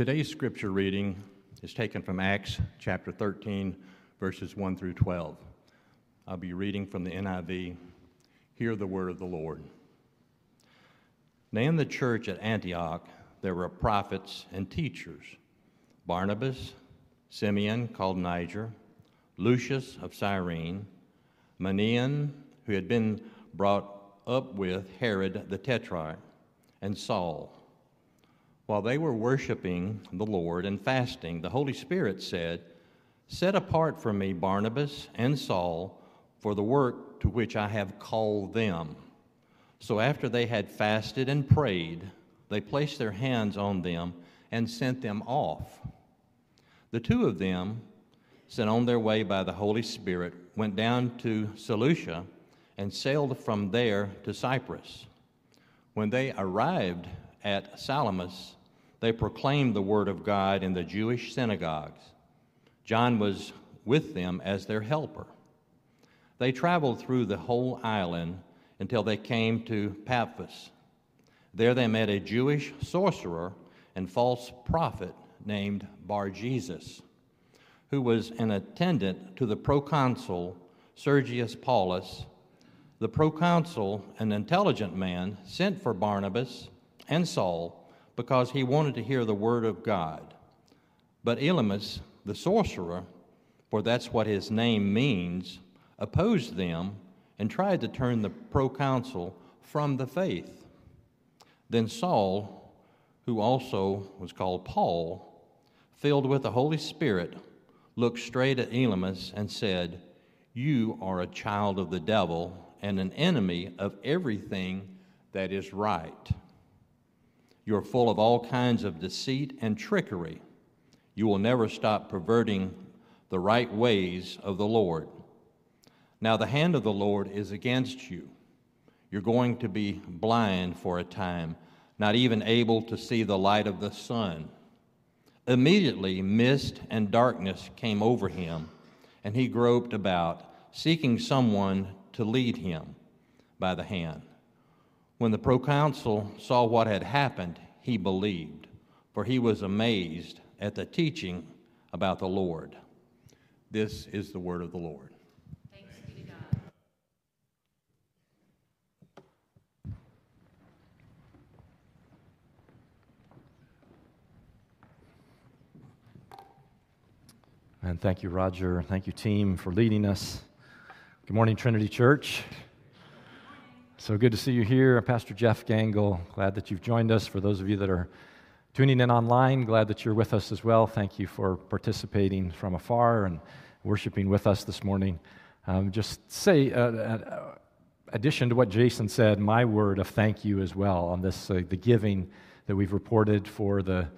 Today's scripture reading is taken from Acts chapter 13, verses 1 through 12. I'll be reading from the NIV. Hear the word of the Lord. Now, in the church at Antioch, there were prophets and teachers Barnabas, Simeon, called Niger, Lucius of Cyrene, Manaen, who had been brought up with Herod the Tetrarch, and Saul. While they were worshiping the Lord and fasting, the Holy Spirit said, Set apart for me Barnabas and Saul for the work to which I have called them. So after they had fasted and prayed, they placed their hands on them and sent them off. The two of them, sent on their way by the Holy Spirit, went down to Seleucia and sailed from there to Cyprus. When they arrived at Salamis, they proclaimed the word of God in the Jewish synagogues. John was with them as their helper. They traveled through the whole island until they came to Paphos. There they met a Jewish sorcerer and false prophet named Bar Jesus, who was an attendant to the proconsul Sergius Paulus the proconsul, an intelligent man, sent for Barnabas and Saul because he wanted to hear the word of God. But Elymas, the sorcerer, for that's what his name means, opposed them and tried to turn the proconsul from the faith. Then Saul, who also was called Paul, filled with the Holy Spirit, looked straight at Elymas and said, You are a child of the devil and an enemy of everything that is right. You are full of all kinds of deceit and trickery. You will never stop perverting the right ways of the Lord. Now, the hand of the Lord is against you. You're going to be blind for a time, not even able to see the light of the sun. Immediately, mist and darkness came over him, and he groped about, seeking someone to lead him by the hand. When the proconsul saw what had happened, he believed, for he was amazed at the teaching about the Lord. This is the word of the Lord. Thanks be to God. And thank you, Roger. Thank you, team, for leading us. Good morning, Trinity Church. So good to see you here. Pastor Jeff Gangle, glad that you've joined us. For those of you that are tuning in online, glad that you're with us as well. Thank you for participating from afar and worshiping with us this morning. Um, just say, uh, uh, addition to what Jason said, my word of thank you as well on this, uh, the giving that we've reported for the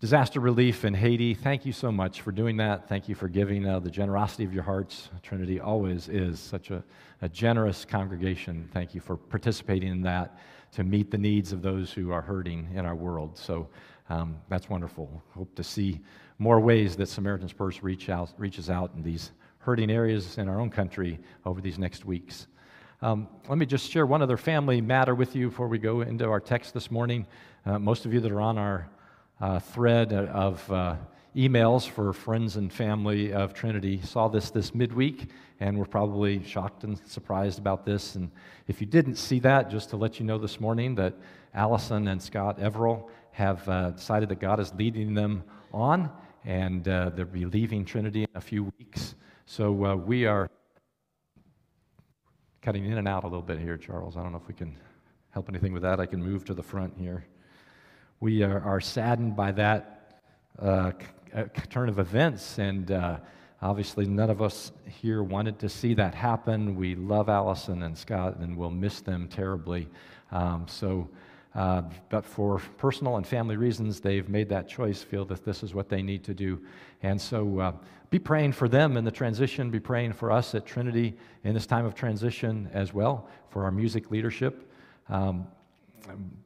disaster relief in Haiti. Thank you so much for doing that. Thank you for giving uh, the generosity of your hearts. Trinity always is such a, a generous congregation. Thank you for participating in that to meet the needs of those who are hurting in our world. So um, that's wonderful. Hope to see more ways that Samaritan's Purse reach out, reaches out in these hurting areas in our own country over these next weeks. Um, let me just share one other family matter with you before we go into our text this morning. Uh, most of you that are on our uh, thread of uh, emails for friends and family of Trinity saw this this midweek and were probably shocked and surprised about this. And if you didn't see that, just to let you know this morning that Allison and Scott Everill have uh, decided that God is leading them on, and uh, they'll be leaving Trinity in a few weeks. So uh, we are cutting in and out a little bit here, Charles. I don't know if we can help anything with that. I can move to the front here. We are, are saddened by that uh, uh, turn of events, and uh, obviously, none of us here wanted to see that happen. We love Allison and Scott, and we'll miss them terribly. Um, so, uh, but for personal and family reasons, they've made that choice, feel that this is what they need to do. And so uh, be praying for them in the transition, be praying for us at Trinity in this time of transition as well, for our music leadership. Um,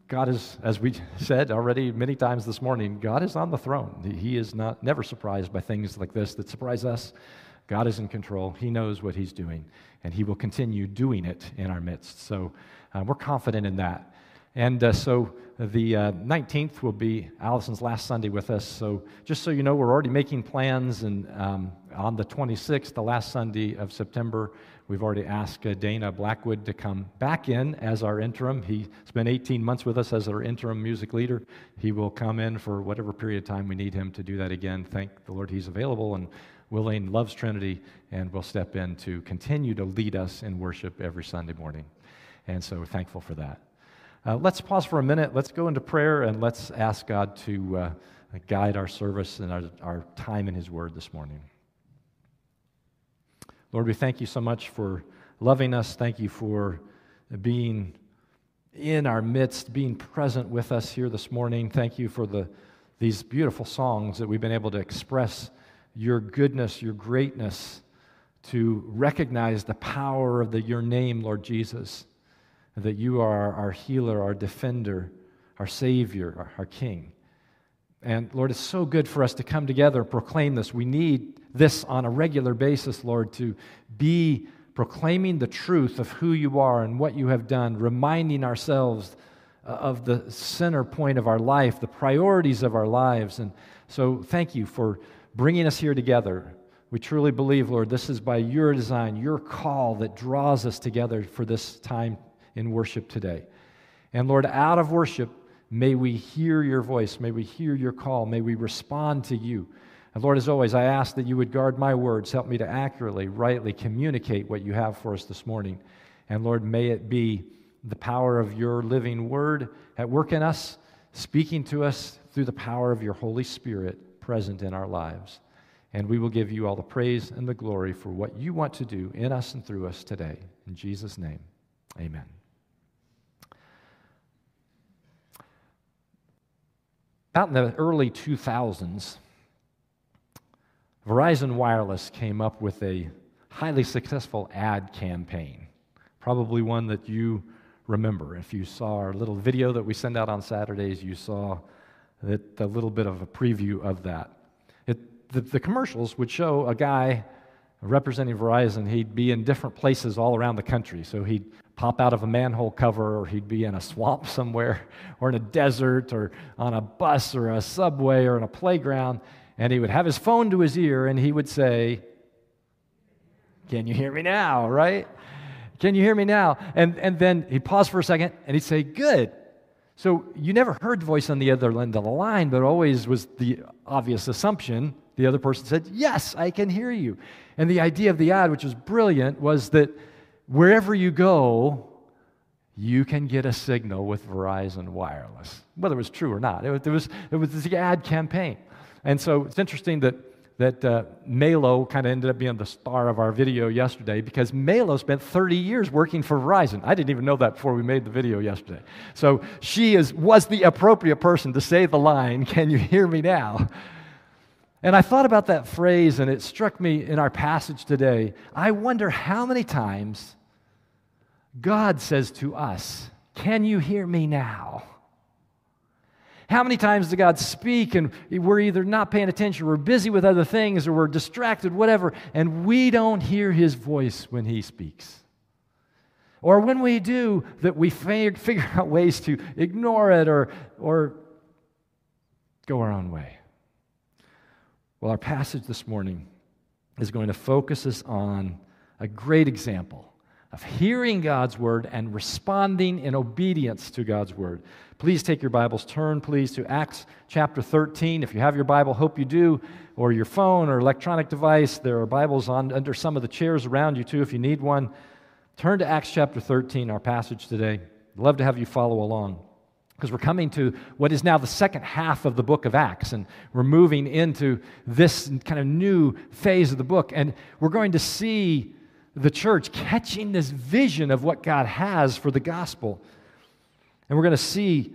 God is, as we said already many times this morning, God is on the throne. He is not never surprised by things like this that surprise us. God is in control. He knows what He's doing, and He will continue doing it in our midst. So uh, we're confident in that. And uh, so the uh, 19th will be Allison's last Sunday with us. So just so you know, we're already making plans. And um, on the 26th, the last Sunday of September, we've already asked uh, Dana Blackwood to come back in as our interim. He spent 18 months with us as our interim music leader. He will come in for whatever period of time we need him to do that again. Thank the Lord he's available and willing, loves Trinity, and will step in to continue to lead us in worship every Sunday morning. And so we're thankful for that. Uh, let's pause for a minute. Let's go into prayer and let's ask God to uh, guide our service and our, our time in His Word this morning. Lord, we thank you so much for loving us. Thank you for being in our midst, being present with us here this morning. Thank you for the, these beautiful songs that we've been able to express your goodness, your greatness, to recognize the power of the, your name, Lord Jesus that you are our healer, our defender, our Savior, our, our King. And Lord, it's so good for us to come together and proclaim this. We need this on a regular basis, Lord, to be proclaiming the truth of who you are and what you have done, reminding ourselves uh, of the center point of our life, the priorities of our lives. And so, thank you for bringing us here together. We truly believe, Lord, this is by your design, your call that draws us together for this time in worship today. And Lord, out of worship, may we hear your voice. May we hear your call. May we respond to you. And Lord, as always, I ask that you would guard my words. Help me to accurately, rightly communicate what you have for us this morning. And Lord, may it be the power of your living word at work in us, speaking to us through the power of your Holy Spirit present in our lives. And we will give you all the praise and the glory for what you want to do in us and through us today. In Jesus' name, amen. About in the early 2000s, Verizon Wireless came up with a highly successful ad campaign, probably one that you remember. If you saw our little video that we send out on Saturdays, you saw that a little bit of a preview of that. It, the, the commercials would show a guy representing Verizon. He'd be in different places all around the country. So he'd pop out of a manhole cover, or he'd be in a swamp somewhere, or in a desert, or on a bus, or a subway, or in a playground, and he would have his phone to his ear and he would say, Can you hear me now? Right? Can you hear me now? And, and then he'd pause for a second and he'd say, Good. So you never heard the voice on the other end of the line, but always was the obvious assumption. The other person said, Yes, I can hear you. And the idea of the ad, which was brilliant, was that wherever you go, you can get a signal with Verizon Wireless, whether it was true or not. It was, it was, the ad campaign. And so it's interesting that, that uh, Malo kind of ended up being the star of our video yesterday because Malo spent 30 years working for Verizon. I didn't even know that before we made the video yesterday. So she is, was the appropriate person to say the line, Can you hear me now? And I thought about that phrase, and it struck me in our passage today. I wonder how many times God says to us, Can you hear me now? How many times does God speak and we're either not paying attention, we're busy with other things, or we're distracted, whatever, and we don't hear his voice when he speaks? Or when we do, that we figure out ways to ignore it or, or go our own way. Well, our passage this morning is going to focus us on a great example of hearing God's word and responding in obedience to God's word. Please take your Bibles, turn please to Acts chapter 13. If you have your Bible, hope you do, or your phone or electronic device, there are Bibles on under some of the chairs around you too if you need one. Turn to Acts chapter 13, our passage today. I'd love to have you follow along because we're coming to what is now the second half of the book of Acts, and we're moving into this kind of new phase of the book, and we're going to see the church catching this vision of what God has for the gospel. And we're going to see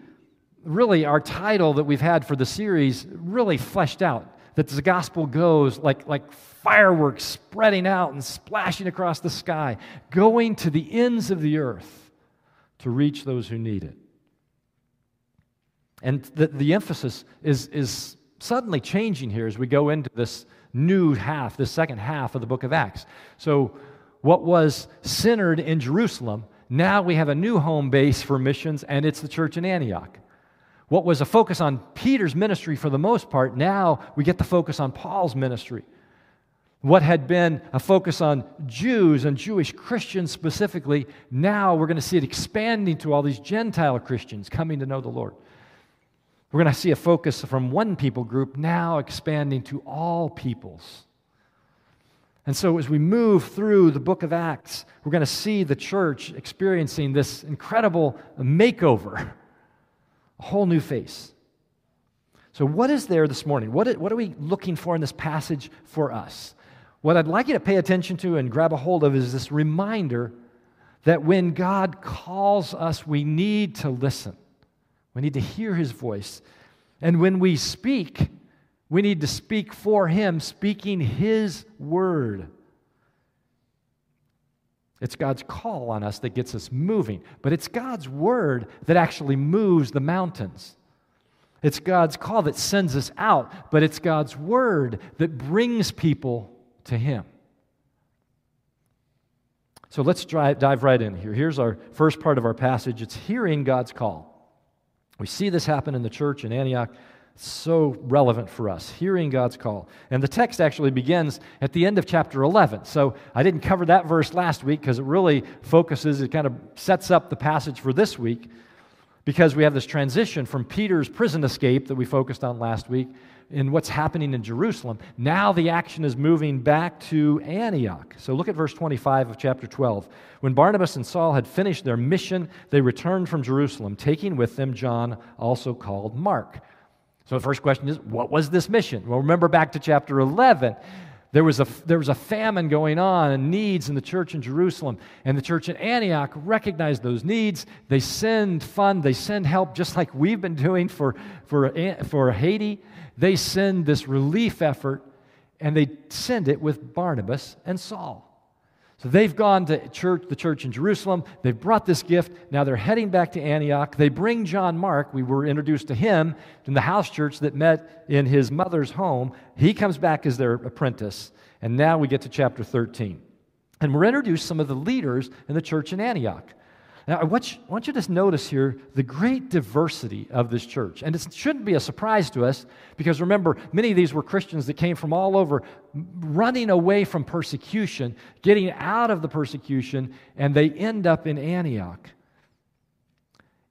really our title that we've had for the series really fleshed out that the gospel goes like, like fireworks spreading out and splashing across the sky, going to the ends of the earth to reach those who need it. And the, the emphasis is, is suddenly changing here as we go into this new half, this second half of the book of Acts. So, what was centered in Jerusalem Now we have a new home base for missions, and it's the church in Antioch. What was a focus on Peter's ministry for the most part, now we get the focus on Paul's ministry. What had been a focus on Jews and Jewish Christians specifically, now we're going to see it expanding to all these Gentile Christians coming to know the Lord. We're going to see a focus from one people group now expanding to all peoples. And so, as we move through the book of Acts, we're going to see the church experiencing this incredible makeover, a whole new face. So, what is there this morning? What, what are we looking for in this passage for us? What I'd like you to pay attention to and grab a hold of is this reminder that when God calls us, we need to listen. We need to hear his voice. And when we speak, we need to speak for him, speaking his word. It's God's call on us that gets us moving, but it's God's word that actually moves the mountains. It's God's call that sends us out, but it's God's word that brings people to him. So let's drive, dive right in here. Here's our first part of our passage it's hearing God's call. We see this happen in the church in Antioch. So relevant for us, hearing God's call. And the text actually begins at the end of chapter 11. So I didn't cover that verse last week because it really focuses, it kind of sets up the passage for this week because we have this transition from Peter's prison escape that we focused on last week in what's happening in Jerusalem. Now the action is moving back to Antioch. So look at verse 25 of chapter 12. When Barnabas and Saul had finished their mission, they returned from Jerusalem, taking with them John, also called Mark. So the first question is, what was this mission? Well, remember back to chapter 11. There was, a, there was a famine going on and needs in the church in Jerusalem. And the church in Antioch recognized those needs. They send fund, they send help, just like we've been doing for, for, for Haiti they send this relief effort and they send it with Barnabas and Saul. So they've gone to church, the church in Jerusalem. They've brought this gift. Now they're heading back to Antioch. They bring John Mark. We were introduced to him in the house church that met in his mother's home. He comes back as their apprentice. And now we get to chapter 13. And we're introduced some of the leaders in the church in Antioch. Now, I want, you, want you to notice here the great diversity of this church. And it shouldn't be a surprise to us because remember, many of these were Christians that came from all over, running away from persecution, getting out of the persecution, and they end up in Antioch.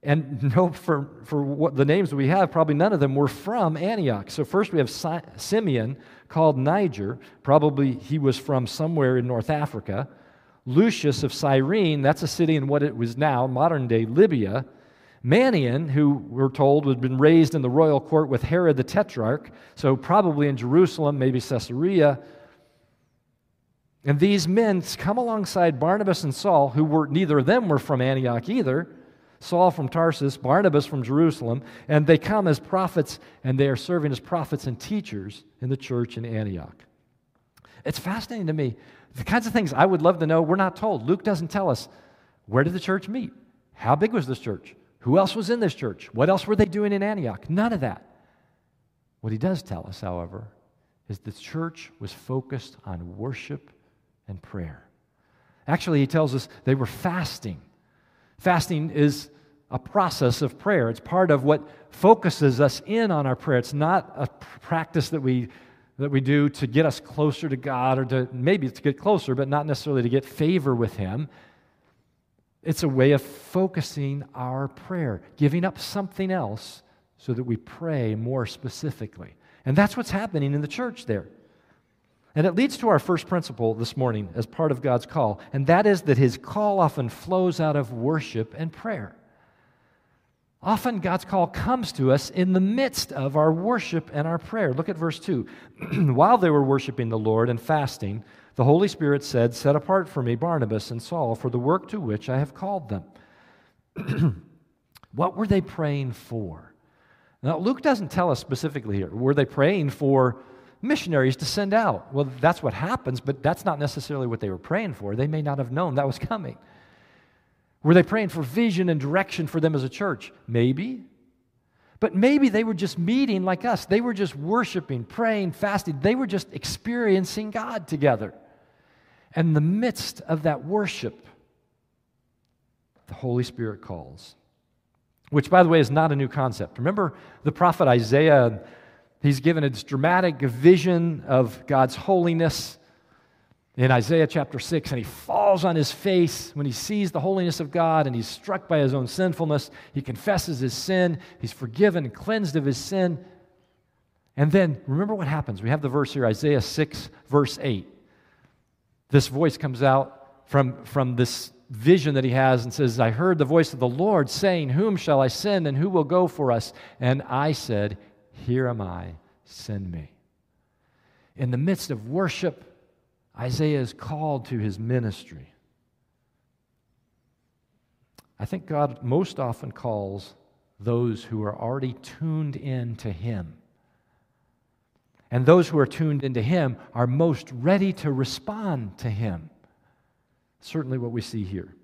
And no, for, for what the names we have, probably none of them were from Antioch. So first we have Simeon, called Niger. Probably he was from somewhere in North Africa. Lucius of Cyrene, that's a city in what it was now, modern day Libya. Manaen, who we're told had been raised in the royal court with Herod the Tetrarch, so probably in Jerusalem, maybe Caesarea. And these men come alongside Barnabas and Saul, who were neither of them were from Antioch either. Saul from Tarsus, Barnabas from Jerusalem, and they come as prophets and they are serving as prophets and teachers in the church in Antioch. It's fascinating to me the kinds of things I would love to know, we're not told. Luke doesn't tell us where did the church meet? How big was this church? Who else was in this church? What else were they doing in Antioch? None of that. What he does tell us, however, is the church was focused on worship and prayer. Actually, he tells us they were fasting. Fasting is a process of prayer. It's part of what focuses us in on our prayer. It's not a practice that we that we do to get us closer to God or to maybe to get closer, but not necessarily to get favor with Him. It's a way of focusing our prayer, giving up something else so that we pray more specifically. And that's what's happening in the church there. And it leads to our first principle this morning as part of God's call, and that is that His call often flows out of worship and prayer. Often God's call comes to us in the midst of our worship and our prayer. Look at verse 2. While they were worshiping the Lord and fasting, the Holy Spirit said, Set apart for me Barnabas and Saul for the work to which I have called them. what were they praying for? Now, Luke doesn't tell us specifically here. Were they praying for missionaries to send out? Well, that's what happens, but that's not necessarily what they were praying for. They may not have known that was coming. Were they praying for vision and direction for them as a church? Maybe. But maybe they were just meeting like us. They were just worshiping, praying, fasting. They were just experiencing God together. And in the midst of that worship, the Holy Spirit calls. Which, by the way, is not a new concept. Remember the prophet Isaiah? He's given a dramatic vision of God's holiness in Isaiah chapter 6, and he falls on his face when he sees the holiness of God and he's struck by his own sinfulness. He confesses his sin, he's forgiven cleansed of his sin. And then remember what happens. We have the verse here, Isaiah 6, verse 8. This voice comes out from, from this vision that he has and says, I heard the voice of the Lord saying, Whom shall I send and who will go for us? And I said, Here am I, send me. In the midst of worship, Isaiah is called to his ministry. I think God most often calls those who are already tuned in to him. And those who are tuned into him are most ready to respond to him. Certainly, what we see here.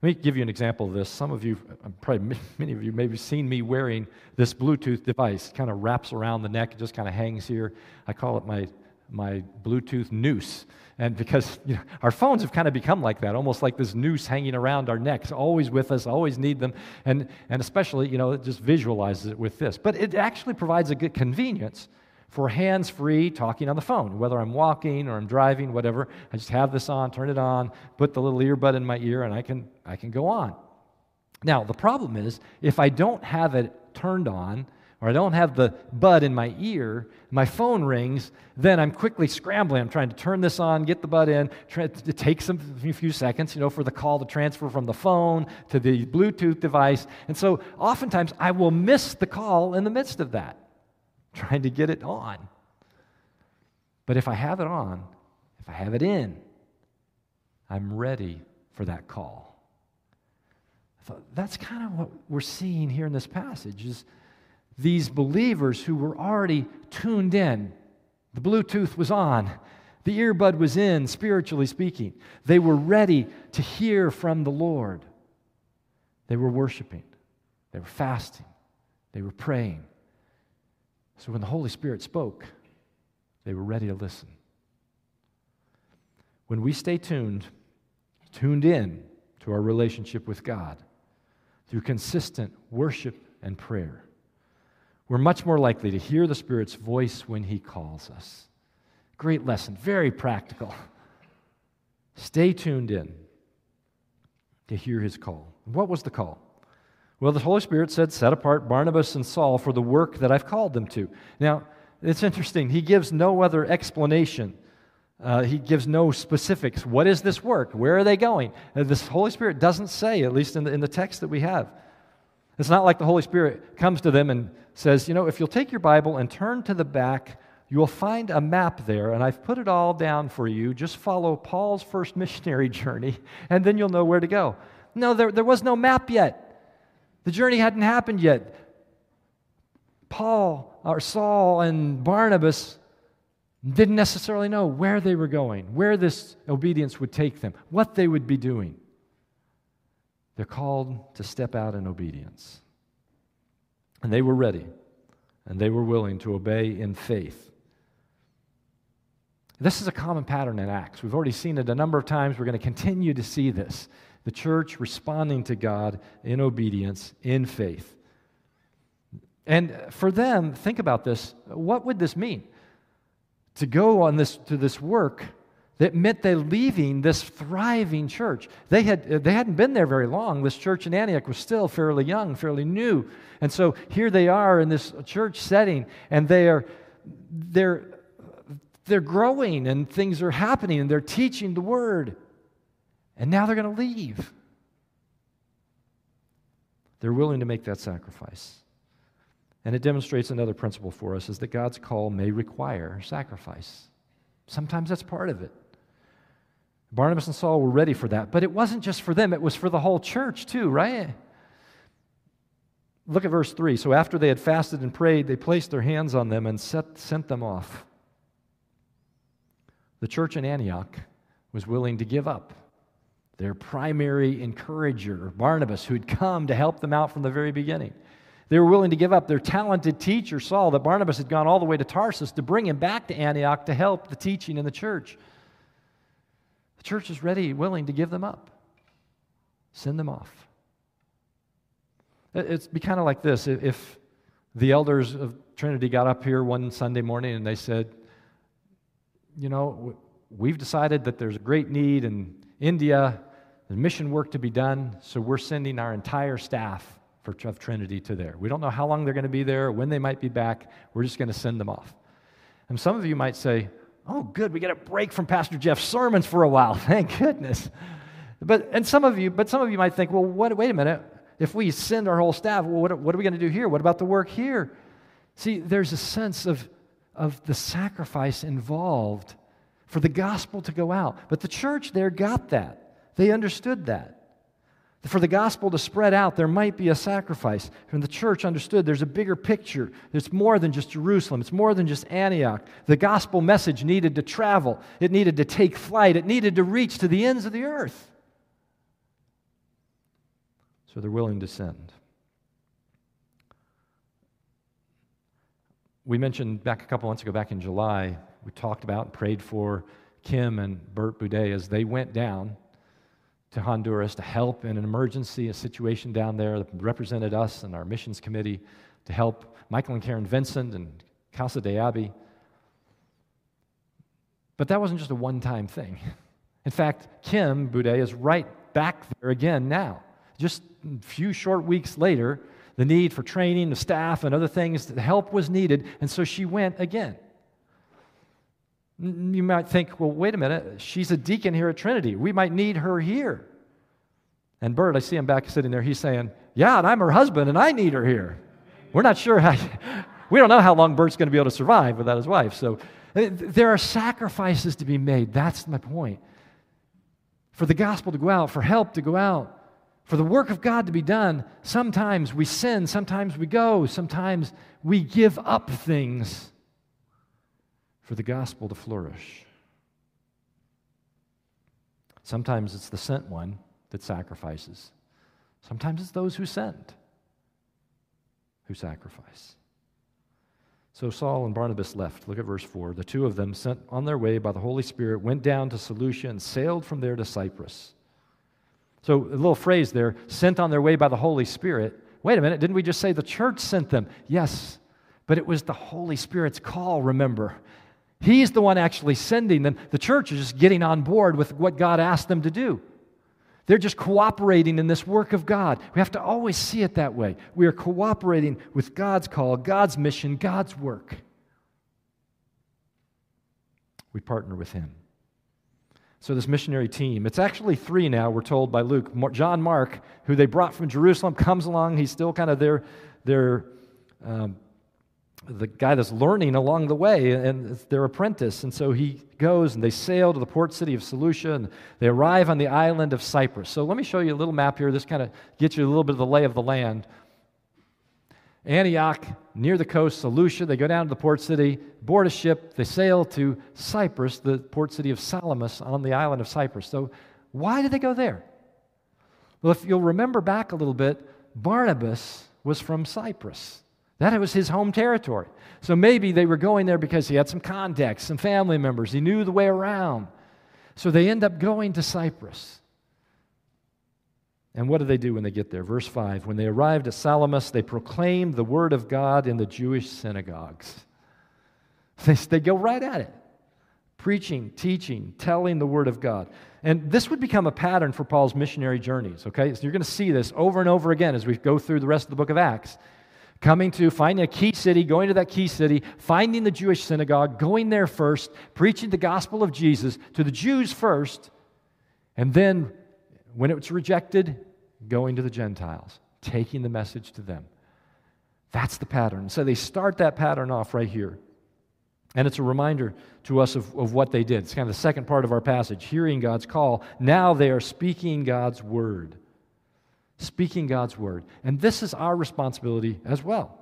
Let me give you an example of this. Some of you, uh, probably many of you, maybe have seen me wearing this Bluetooth device. It kind of wraps around the neck, it just kind of hangs here. I call it my my Bluetooth noose. And because you know, our phones have kind of become like that, almost like this noose hanging around our necks, always with us, always need them. And, and especially, you know, it just visualizes it with this. But it actually provides a good convenience for hands free talking on the phone, whether I'm walking or I'm driving, whatever. I just have this on, turn it on, put the little earbud in my ear, and I can, I can go on. Now, the problem is if I don't have it turned on, or I don't have the bud in my ear, my phone rings, then I'm quickly scrambling. I'm trying to turn this on, get the bud in. It takes some, a few seconds, you know, for the call to transfer from the phone to the Bluetooth device. And so oftentimes I will miss the call in the midst of that, trying to get it on. But if I have it on, if I have it in, I'm ready for that call. Thought that's kind of what we're seeing here in this passage is these believers who were already tuned in. The Bluetooth was on, the earbud was in, spiritually speaking. They were ready to hear from the Lord. They were worshiping, they were fasting, they were praying. So when the Holy Spirit spoke, they were ready to listen. When we stay tuned, tuned in to our relationship with God through consistent worship and prayer, we're much more likely to hear the Spirit's voice when He calls us. Great lesson, very practical. Stay tuned in to hear His call. What was the call? Well, the Holy Spirit said, Set apart Barnabas and Saul for the work that I've called them to. Now, it's interesting. He gives no other explanation. Uh, he gives no specifics. What is this work? Where are they going? Uh, this Holy Spirit doesn't say, at least in the, in the text that we have. It's not like the Holy Spirit comes to them and says, you know, if you'll take your Bible and turn to the back, you will find a map there, and I've put it all down for you. Just follow Paul's first missionary journey, and then you'll know where to go. No, there, there was no map yet. The journey hadn't happened yet. Paul, or Saul, and Barnabas didn't necessarily know where they were going, where this obedience would take them, what they would be doing. They're called to step out in obedience. And they were ready, and they were willing to obey in faith. This is a common pattern in Acts. We've already seen it a number of times. We're going to continue to see this. The church responding to God in obedience, in faith. And for them, think about this. What would this mean? To go on this to this work that meant they're leaving this thriving church. They, had, uh, they hadn't been there very long. This church in Antioch was still fairly young, fairly new. And so here they are in this church setting, and they are, they're, they're growing, and things are happening, and they're teaching the word. And now they're going to leave. They're willing to make that sacrifice. And it demonstrates another principle for us is that God's call may require sacrifice. Sometimes that's part of it. Barnabas and Saul were ready for that. But it wasn't just for them, it was for the whole church too, right? Look at verse 3. So after they had fasted and prayed, they placed their hands on them and set, sent them off. The church in Antioch was willing to give up their primary encourager, Barnabas, who'd come to help them out from the very beginning. They were willing to give up their talented teacher, Saul, that Barnabas had gone all the way to Tarsus to bring him back to Antioch to help the teaching in the church. The church is ready, willing to give them up. Send them off. It'd be kind of like this if the elders of Trinity got up here one Sunday morning and they said, You know, we've decided that there's a great need in India, there's mission work to be done, so we're sending our entire staff for, of Trinity to there. We don't know how long they're going to be there, when they might be back. We're just going to send them off. And some of you might say, Oh, good, we get a break from Pastor Jeff's sermons for a while. Thank goodness. But and some of you, but some of you might think, well, what, wait a minute. If we send our whole staff, well, what, what are we going to do here? What about the work here? See, there's a sense of, of the sacrifice involved for the gospel to go out. But the church there got that. They understood that. For the gospel to spread out, there might be a sacrifice. And the church understood there's a bigger picture. It's more than just Jerusalem, it's more than just Antioch. The gospel message needed to travel, it needed to take flight, it needed to reach to the ends of the earth. So they're willing to send. We mentioned back a couple months ago, back in July, we talked about and prayed for Kim and Bert Boudet as they went down to Honduras to help in an emergency, a situation down there that represented us and our missions committee to help Michael and Karen Vincent and Casa de Abi. But that wasn't just a one time thing. In fact, Kim Boudet is right back there again now. Just a few short weeks later, the need for training, the staff, and other things, the help was needed, and so she went again. You might think, well, wait a minute, she's a deacon here at Trinity. We might need her here. And Bert, I see him back sitting there, he's saying, Yeah, and I'm her husband, and I need her here. We're not sure how, we don't know how long Bert's going to be able to survive without his wife. So eh, there are sacrifices to be made. That's my point. For the gospel to go out, for help to go out, for the work of God to be done, sometimes we sin, sometimes we go, sometimes we give up things for the gospel to flourish. Sometimes it's the sent one that sacrifices, sometimes it's those who send who sacrifice. So Saul and Barnabas left. Look at verse 4. The two of them, sent on their way by the Holy Spirit, went down to Seleucia and sailed from there to Cyprus. So, a little phrase there sent on their way by the Holy Spirit. Wait a minute, didn't we just say the church sent them? Yes, but it was the Holy Spirit's call, remember. He's the one actually sending them. The church is just getting on board with what God asked them to do. They're just cooperating in this work of God. We have to always see it that way. We are cooperating with God's call, God's mission, God's work. We partner with Him. So, this missionary team, it's actually three now, we're told by Luke. John Mark, who they brought from Jerusalem, comes along. He's still kind of their, their um, the guy that's learning along the way and it's their apprentice. And so he goes and they sail to the port city of Seleucia and they arrive on the island of Cyprus. So let me show you a little map here. This kind of gets you a little bit of the lay of the land. Antioch, near the coast, Seleucia, they go down to the port city, board a ship, they sail to Cyprus, the port city of Salamis on the island of Cyprus. So why did they go there? Well, if you'll remember back a little bit, Barnabas was from Cyprus. That was his home territory. So maybe they were going there because he had some contacts, some family members. He knew the way around. So they end up going to Cyprus. And what do they do when they get there? Verse 5 When they arrived at Salamis, they proclaimed the word of God in the Jewish synagogues. They, they go right at it preaching, teaching, telling the word of God. And this would become a pattern for Paul's missionary journeys, okay? So you're going to see this over and over again as we go through the rest of the book of Acts coming to finding a key city, going to that key city, finding the Jewish synagogue, going there first, preaching the gospel of Jesus to the Jews first, and then when it was rejected, going to the Gentiles, taking the message to them. That's the pattern. So they start that pattern off right here. And it's a reminder to us of, of what they did. It's kind of the second part of our passage hearing God's call. Now they are speaking God's word speaking God's word. And this is our responsibility as well.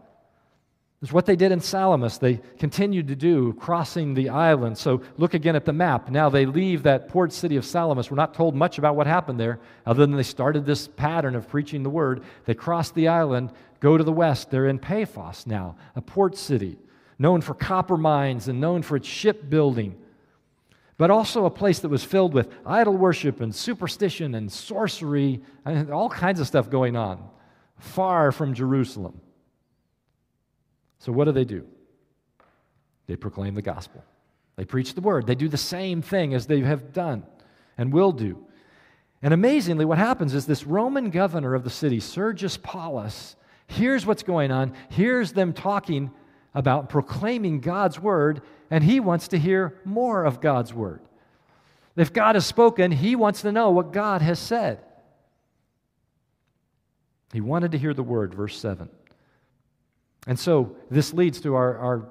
It's what they did in Salamis. They continued to do, crossing the island. So look again at the map. Now they leave that port city of Salamis. We're not told much about what happened there, other than they started this pattern of preaching the word. They cross the island, go to the west. They're in Paphos now, a port city known for copper mines and known for its shipbuilding. But also a place that was filled with idol worship and superstition and sorcery and all kinds of stuff going on, far from Jerusalem. So, what do they do? They proclaim the gospel. They preach the word. They do the same thing as they have done and will do. And amazingly, what happens is this Roman governor of the city, Sergius Paulus, hears what's going on, hears them talking about proclaiming God's word, and he wants to hear more of God's word. If God has spoken, he wants to know what God has said. He wanted to hear the word, verse 7. And so this leads to our, our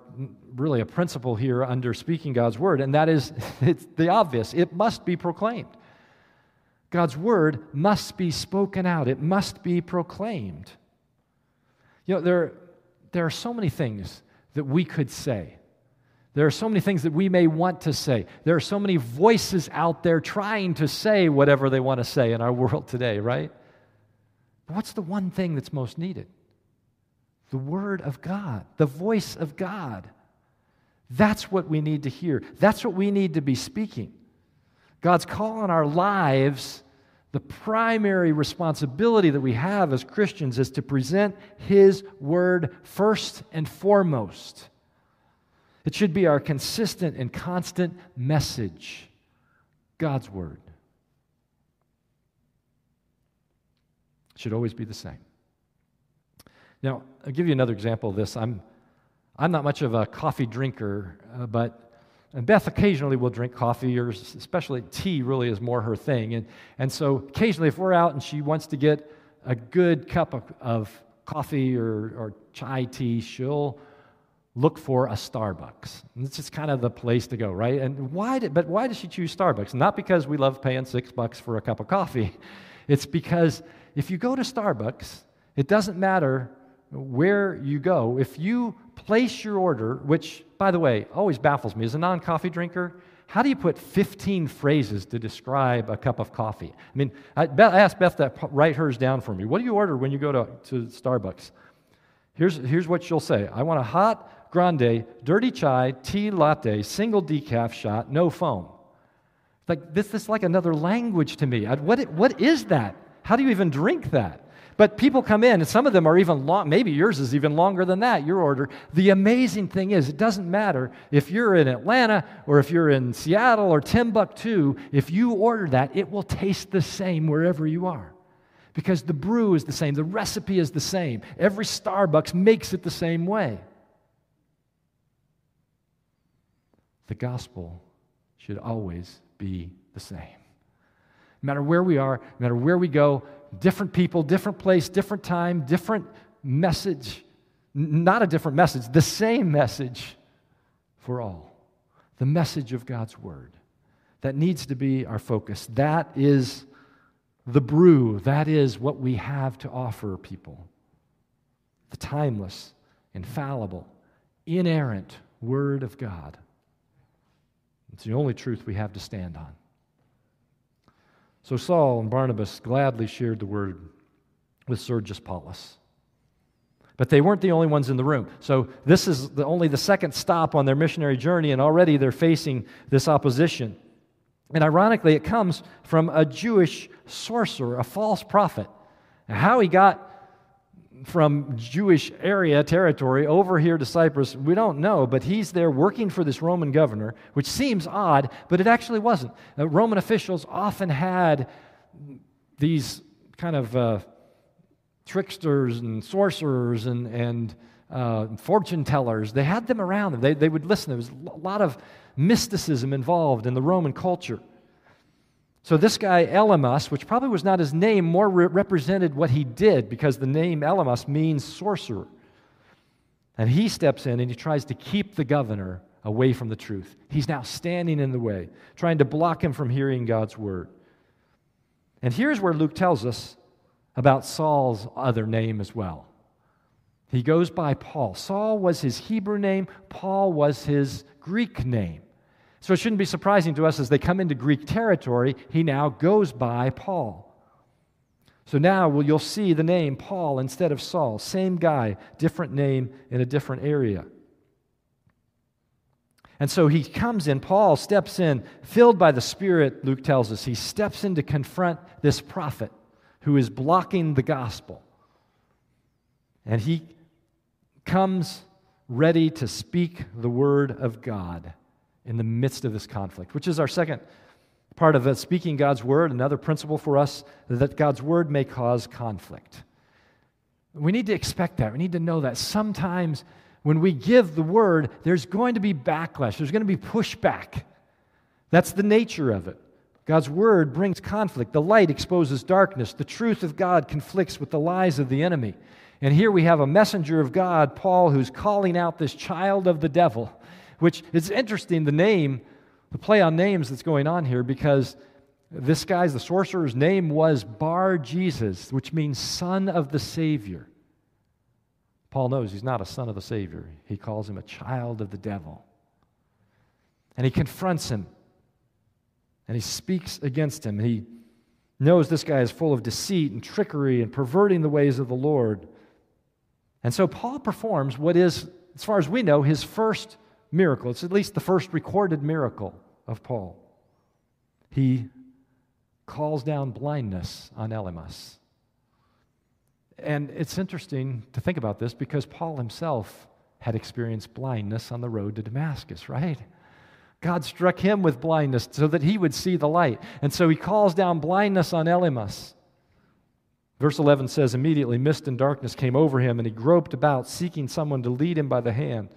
really a principle here under speaking God's word, and that is it's the obvious. It must be proclaimed. God's word must be spoken out, it must be proclaimed. You know, there, there are so many things that we could say. There are so many things that we may want to say. There are so many voices out there trying to say whatever they want to say in our world today, right? But what's the one thing that's most needed? The Word of God, the voice of God. That's what we need to hear. That's what we need to be speaking. God's call on our lives, the primary responsibility that we have as Christians is to present His Word first and foremost. It should be our consistent and constant message God's Word. It should always be the same. Now, I'll give you another example of this. I'm, I'm not much of a coffee drinker, uh, but and Beth occasionally will drink coffee, or especially tea really is more her thing. And, and so occasionally, if we're out and she wants to get a good cup of, of coffee or, or chai tea, she'll look for a Starbucks. And it's just kind of the place to go, right? And why did, but why does she choose Starbucks? Not because we love paying six bucks for a cup of coffee. It's because if you go to Starbucks, it doesn't matter where you go, if you place your order, which, by the way, always baffles me as a non coffee drinker, how do you put 15 phrases to describe a cup of coffee? I mean, I, I asked Beth to write hers down for me. What do you order when you go to, to Starbucks? Here's, here's what she'll say I want a hot grande, dirty chai, tea latte, single decaf shot, no foam. Like, this, is like another language to me. What, what is that? How do you even drink that? But people come in, and some of them are even long, maybe yours is even longer than that, your order. The amazing thing is, it doesn't matter if you're in Atlanta or if you're in Seattle or Timbuktu, if you order that, it will taste the same wherever you are. Because the brew is the same, the recipe is the same. Every Starbucks makes it the same way. The gospel should always be the same. No matter where we are, no matter where we go, different people, different place, different time, different message. Not a different message, the same message for all. The message of God's Word. That needs to be our focus. That is the brew. That is what we have to offer people. The timeless, infallible, inerrant Word of God. It's the only truth we have to stand on. So Saul and Barnabas gladly shared the word with Sergius Paulus. But they weren't the only ones in the room. So this is the, only the second stop on their missionary journey, and already they're facing this opposition. And ironically, it comes from a Jewish sorcerer, a false prophet. Now, how he got from Jewish area, territory, over here to Cyprus, we don't know, but he's there working for this Roman governor, which seems odd, but it actually wasn't. Uh, Roman officials often had these kind of uh, tricksters and sorcerers and, and uh, fortune tellers. They had them around them. They, they would listen. There was a lot of mysticism involved in the Roman culture. So, this guy, Elymas, which probably was not his name, more re- represented what he did because the name Elymas means sorcerer. And he steps in and he tries to keep the governor away from the truth. He's now standing in the way, trying to block him from hearing God's word. And here's where Luke tells us about Saul's other name as well. He goes by Paul. Saul was his Hebrew name, Paul was his Greek name. So it shouldn't be surprising to us as they come into Greek territory, he now goes by Paul. So now well, you'll see the name Paul instead of Saul. Same guy, different name in a different area. And so he comes in, Paul steps in, filled by the Spirit, Luke tells us. He steps in to confront this prophet who is blocking the gospel. And he comes ready to speak the word of God in the midst of this conflict, which is our second part of speaking God's word, another principle for us that God's word may cause conflict. We need to expect that. We need to know that sometimes when we give the word, there's going to be backlash, there's going to be pushback. That's the nature of it. God's word brings conflict. The light exposes darkness. The truth of God conflicts with the lies of the enemy. And here we have a messenger of God, Paul, who's calling out this child of the devil, which is interesting, the name, the play on names that's going on here, because this guy's, the sorcerer's name was Bar Jesus, which means son of the Savior. Paul knows he's not a son of the Savior. He calls him a child of the devil. And he confronts him. And he speaks against him. He knows this guy is full of deceit and trickery and perverting the ways of the Lord. And so Paul performs what is, as far as we know, his first miracle. It's at least the first recorded miracle of Paul. He calls down blindness on Elymas. And it's interesting to think about this because Paul himself had experienced blindness on the road to Damascus, right? God struck him with blindness so that he would see the light. And so he calls down blindness on Elymas. Verse 11 says, Immediately mist and darkness came over him, and he groped about, seeking someone to lead him by the hand.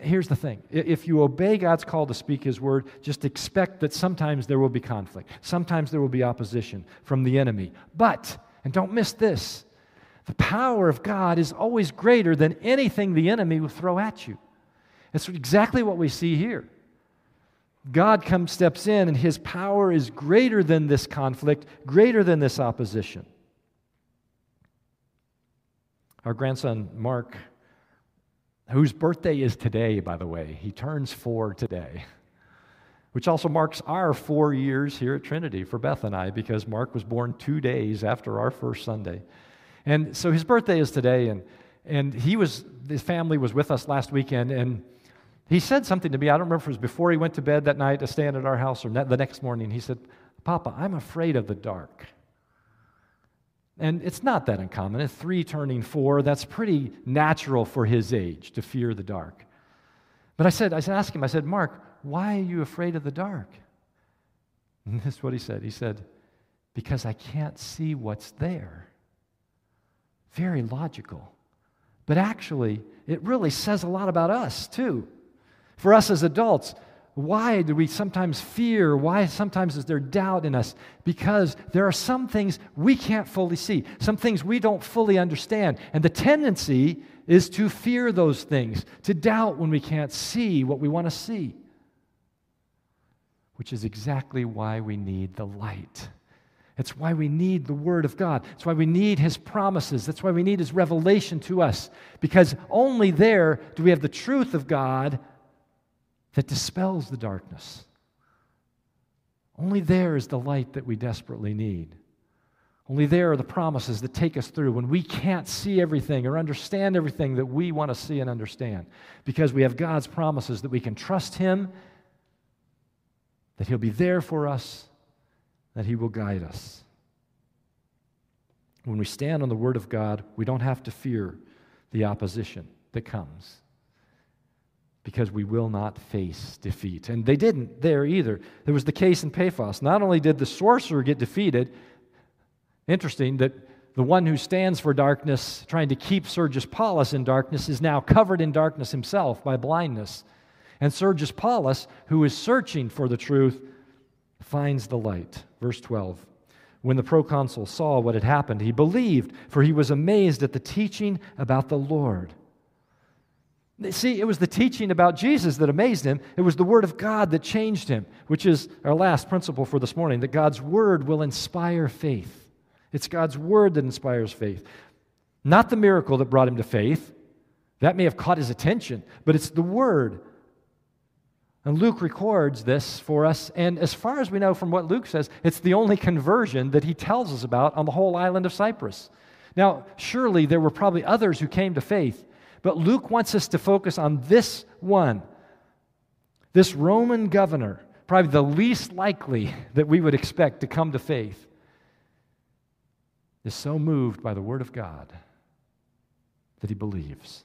Here's the thing if you obey God's call to speak his word, just expect that sometimes there will be conflict. Sometimes there will be opposition from the enemy. But and don't miss this the power of God is always greater than anything the enemy will throw at you. That's exactly what we see here. God comes, steps in, and his power is greater than this conflict, greater than this opposition. Our grandson, Mark, whose birthday is today, by the way, he turns four today which also marks our four years here at Trinity for Beth and I, because Mark was born two days after our first Sunday. And so his birthday is today, and, and he was, his family was with us last weekend, and he said something to me. I don't remember if it was before he went to bed that night to stand at our house or the next morning. He said, Papa, I'm afraid of the dark. And it's not that uncommon. At three turning four, that's pretty natural for his age to fear the dark. But I said, I said, ask him, I said, Mark, why are you afraid of the dark? And this is what he said. He said, Because I can't see what's there. Very logical. But actually, it really says a lot about us, too. For us as adults, why do we sometimes fear? Why sometimes is there doubt in us? Because there are some things we can't fully see, some things we don't fully understand. And the tendency is to fear those things, to doubt when we can't see what we want to see which is exactly why we need the light. It's why we need the Word of God. It's why we need His promises. That's why we need His revelation to us. Because only there do we have the truth of God that dispels the darkness. Only there is the light that we desperately need. Only there are the promises that take us through when we can't see everything or understand everything that we want to see and understand. Because we have God's promises that we can trust Him that He'll be there for us, that He will guide us. When we stand on the Word of God, we don't have to fear the opposition that comes because we will not face defeat. And they didn't there either. There was the case in Paphos. Not only did the sorcerer get defeated, interesting that the one who stands for darkness, trying to keep Sergius Paulus in darkness, is now covered in darkness himself by blindness. And Sergius Paulus, who is searching for the truth, finds the light. Verse 12. When the proconsul saw what had happened, he believed, for he was amazed at the teaching about the Lord. See, it was the teaching about Jesus that amazed him. It was the Word of God that changed him, which is our last principle for this morning that God's Word will inspire faith. It's God's Word that inspires faith. Not the miracle that brought him to faith. That may have caught his attention, but it's the Word and Luke records this for us, and as far as we know from what Luke says, it's the only conversion that he tells us about on the whole island of Cyprus. Now, surely there were probably others who came to faith, but Luke wants us to focus on this one This Roman governor, probably the least likely that we would expect to come to faith, is so moved by the Word of God that he believes.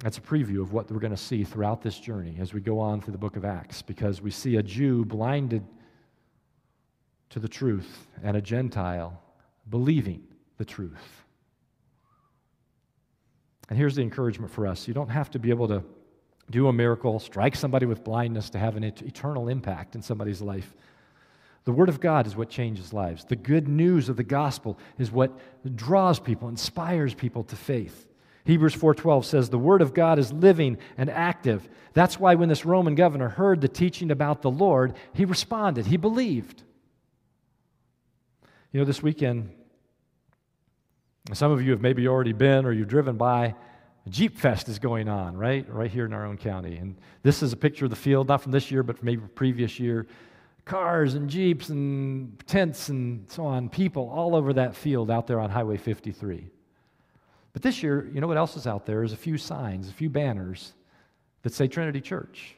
That's a preview of what we're going to see throughout this journey as we go on through the book of Acts, because we see a Jew blinded to the truth and a Gentile believing the truth. And here's the encouragement for us you don't have to be able to do a miracle, strike somebody with blindness to have an eternal impact in somebody's life. The Word of God is what changes lives. The good news of the gospel is what draws people, inspires people to faith. Hebrews 4:12 says the word of God is living and active. That's why when this Roman governor heard the teaching about the Lord, he responded. He believed. You know, this weekend some of you have maybe already been or you've driven by Jeep Fest is going on, right? Right here in our own county. And this is a picture of the field, not from this year, but from maybe previous year. Cars and Jeeps and tents and so on, people all over that field out there on Highway 53. But this year, you know what else is out there? Is a few signs, a few banners that say Trinity Church,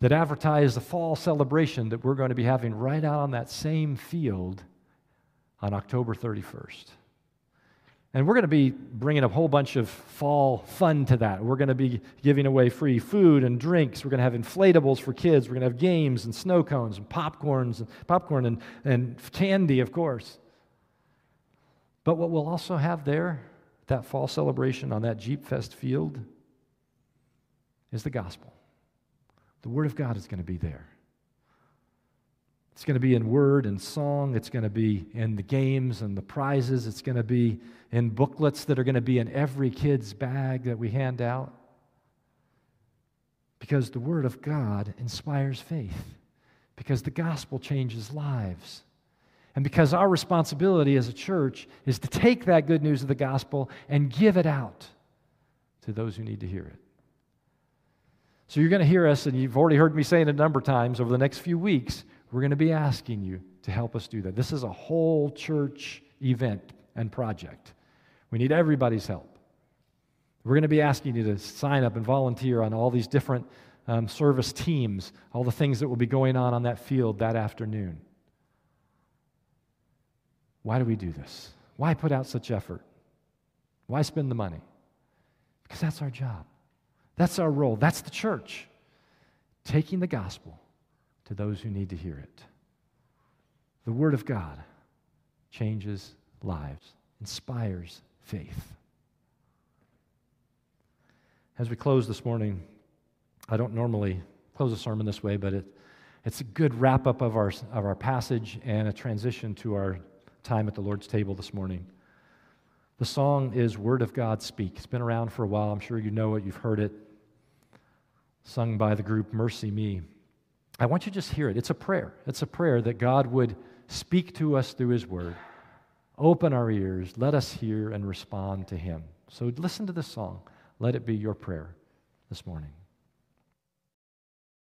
that advertise the fall celebration that we're going to be having right out on that same field on October 31st. And we're going to be bringing a whole bunch of fall fun to that. We're going to be giving away free food and drinks. We're going to have inflatables for kids. We're going to have games and snow cones and popcorns and popcorn and, and candy, of course. But what we'll also have there that fall celebration on that Jeep Fest field is the gospel. The Word of God is going to be there. It's going to be in word and song. It's going to be in the games and the prizes. It's going to be in booklets that are going to be in every kid's bag that we hand out. Because the Word of God inspires faith, because the gospel changes lives. And because our responsibility as a church is to take that good news of the gospel and give it out to those who need to hear it. So you're going to hear us, and you've already heard me say it a number of times over the next few weeks. We're going to be asking you to help us do that. This is a whole church event and project. We need everybody's help. We're going to be asking you to sign up and volunteer on all these different um, service teams, all the things that will be going on on that field that afternoon. Why do we do this? Why put out such effort? Why spend the money? Because that's our job. That's our role. That's the church. Taking the gospel to those who need to hear it. The Word of God changes lives, inspires faith. As we close this morning, I don't normally close a sermon this way, but it, it's a good wrap up of our, of our passage and a transition to our time at the Lord's table this morning. The song is Word of God Speak. It's been around for a while. I'm sure you know it, you've heard it. Sung by the group MercyMe. I want you to just hear it. It's a prayer. It's a prayer that God would speak to us through His Word. Open our ears, let us hear and respond to Him. So listen to this song. Let it be your prayer this morning.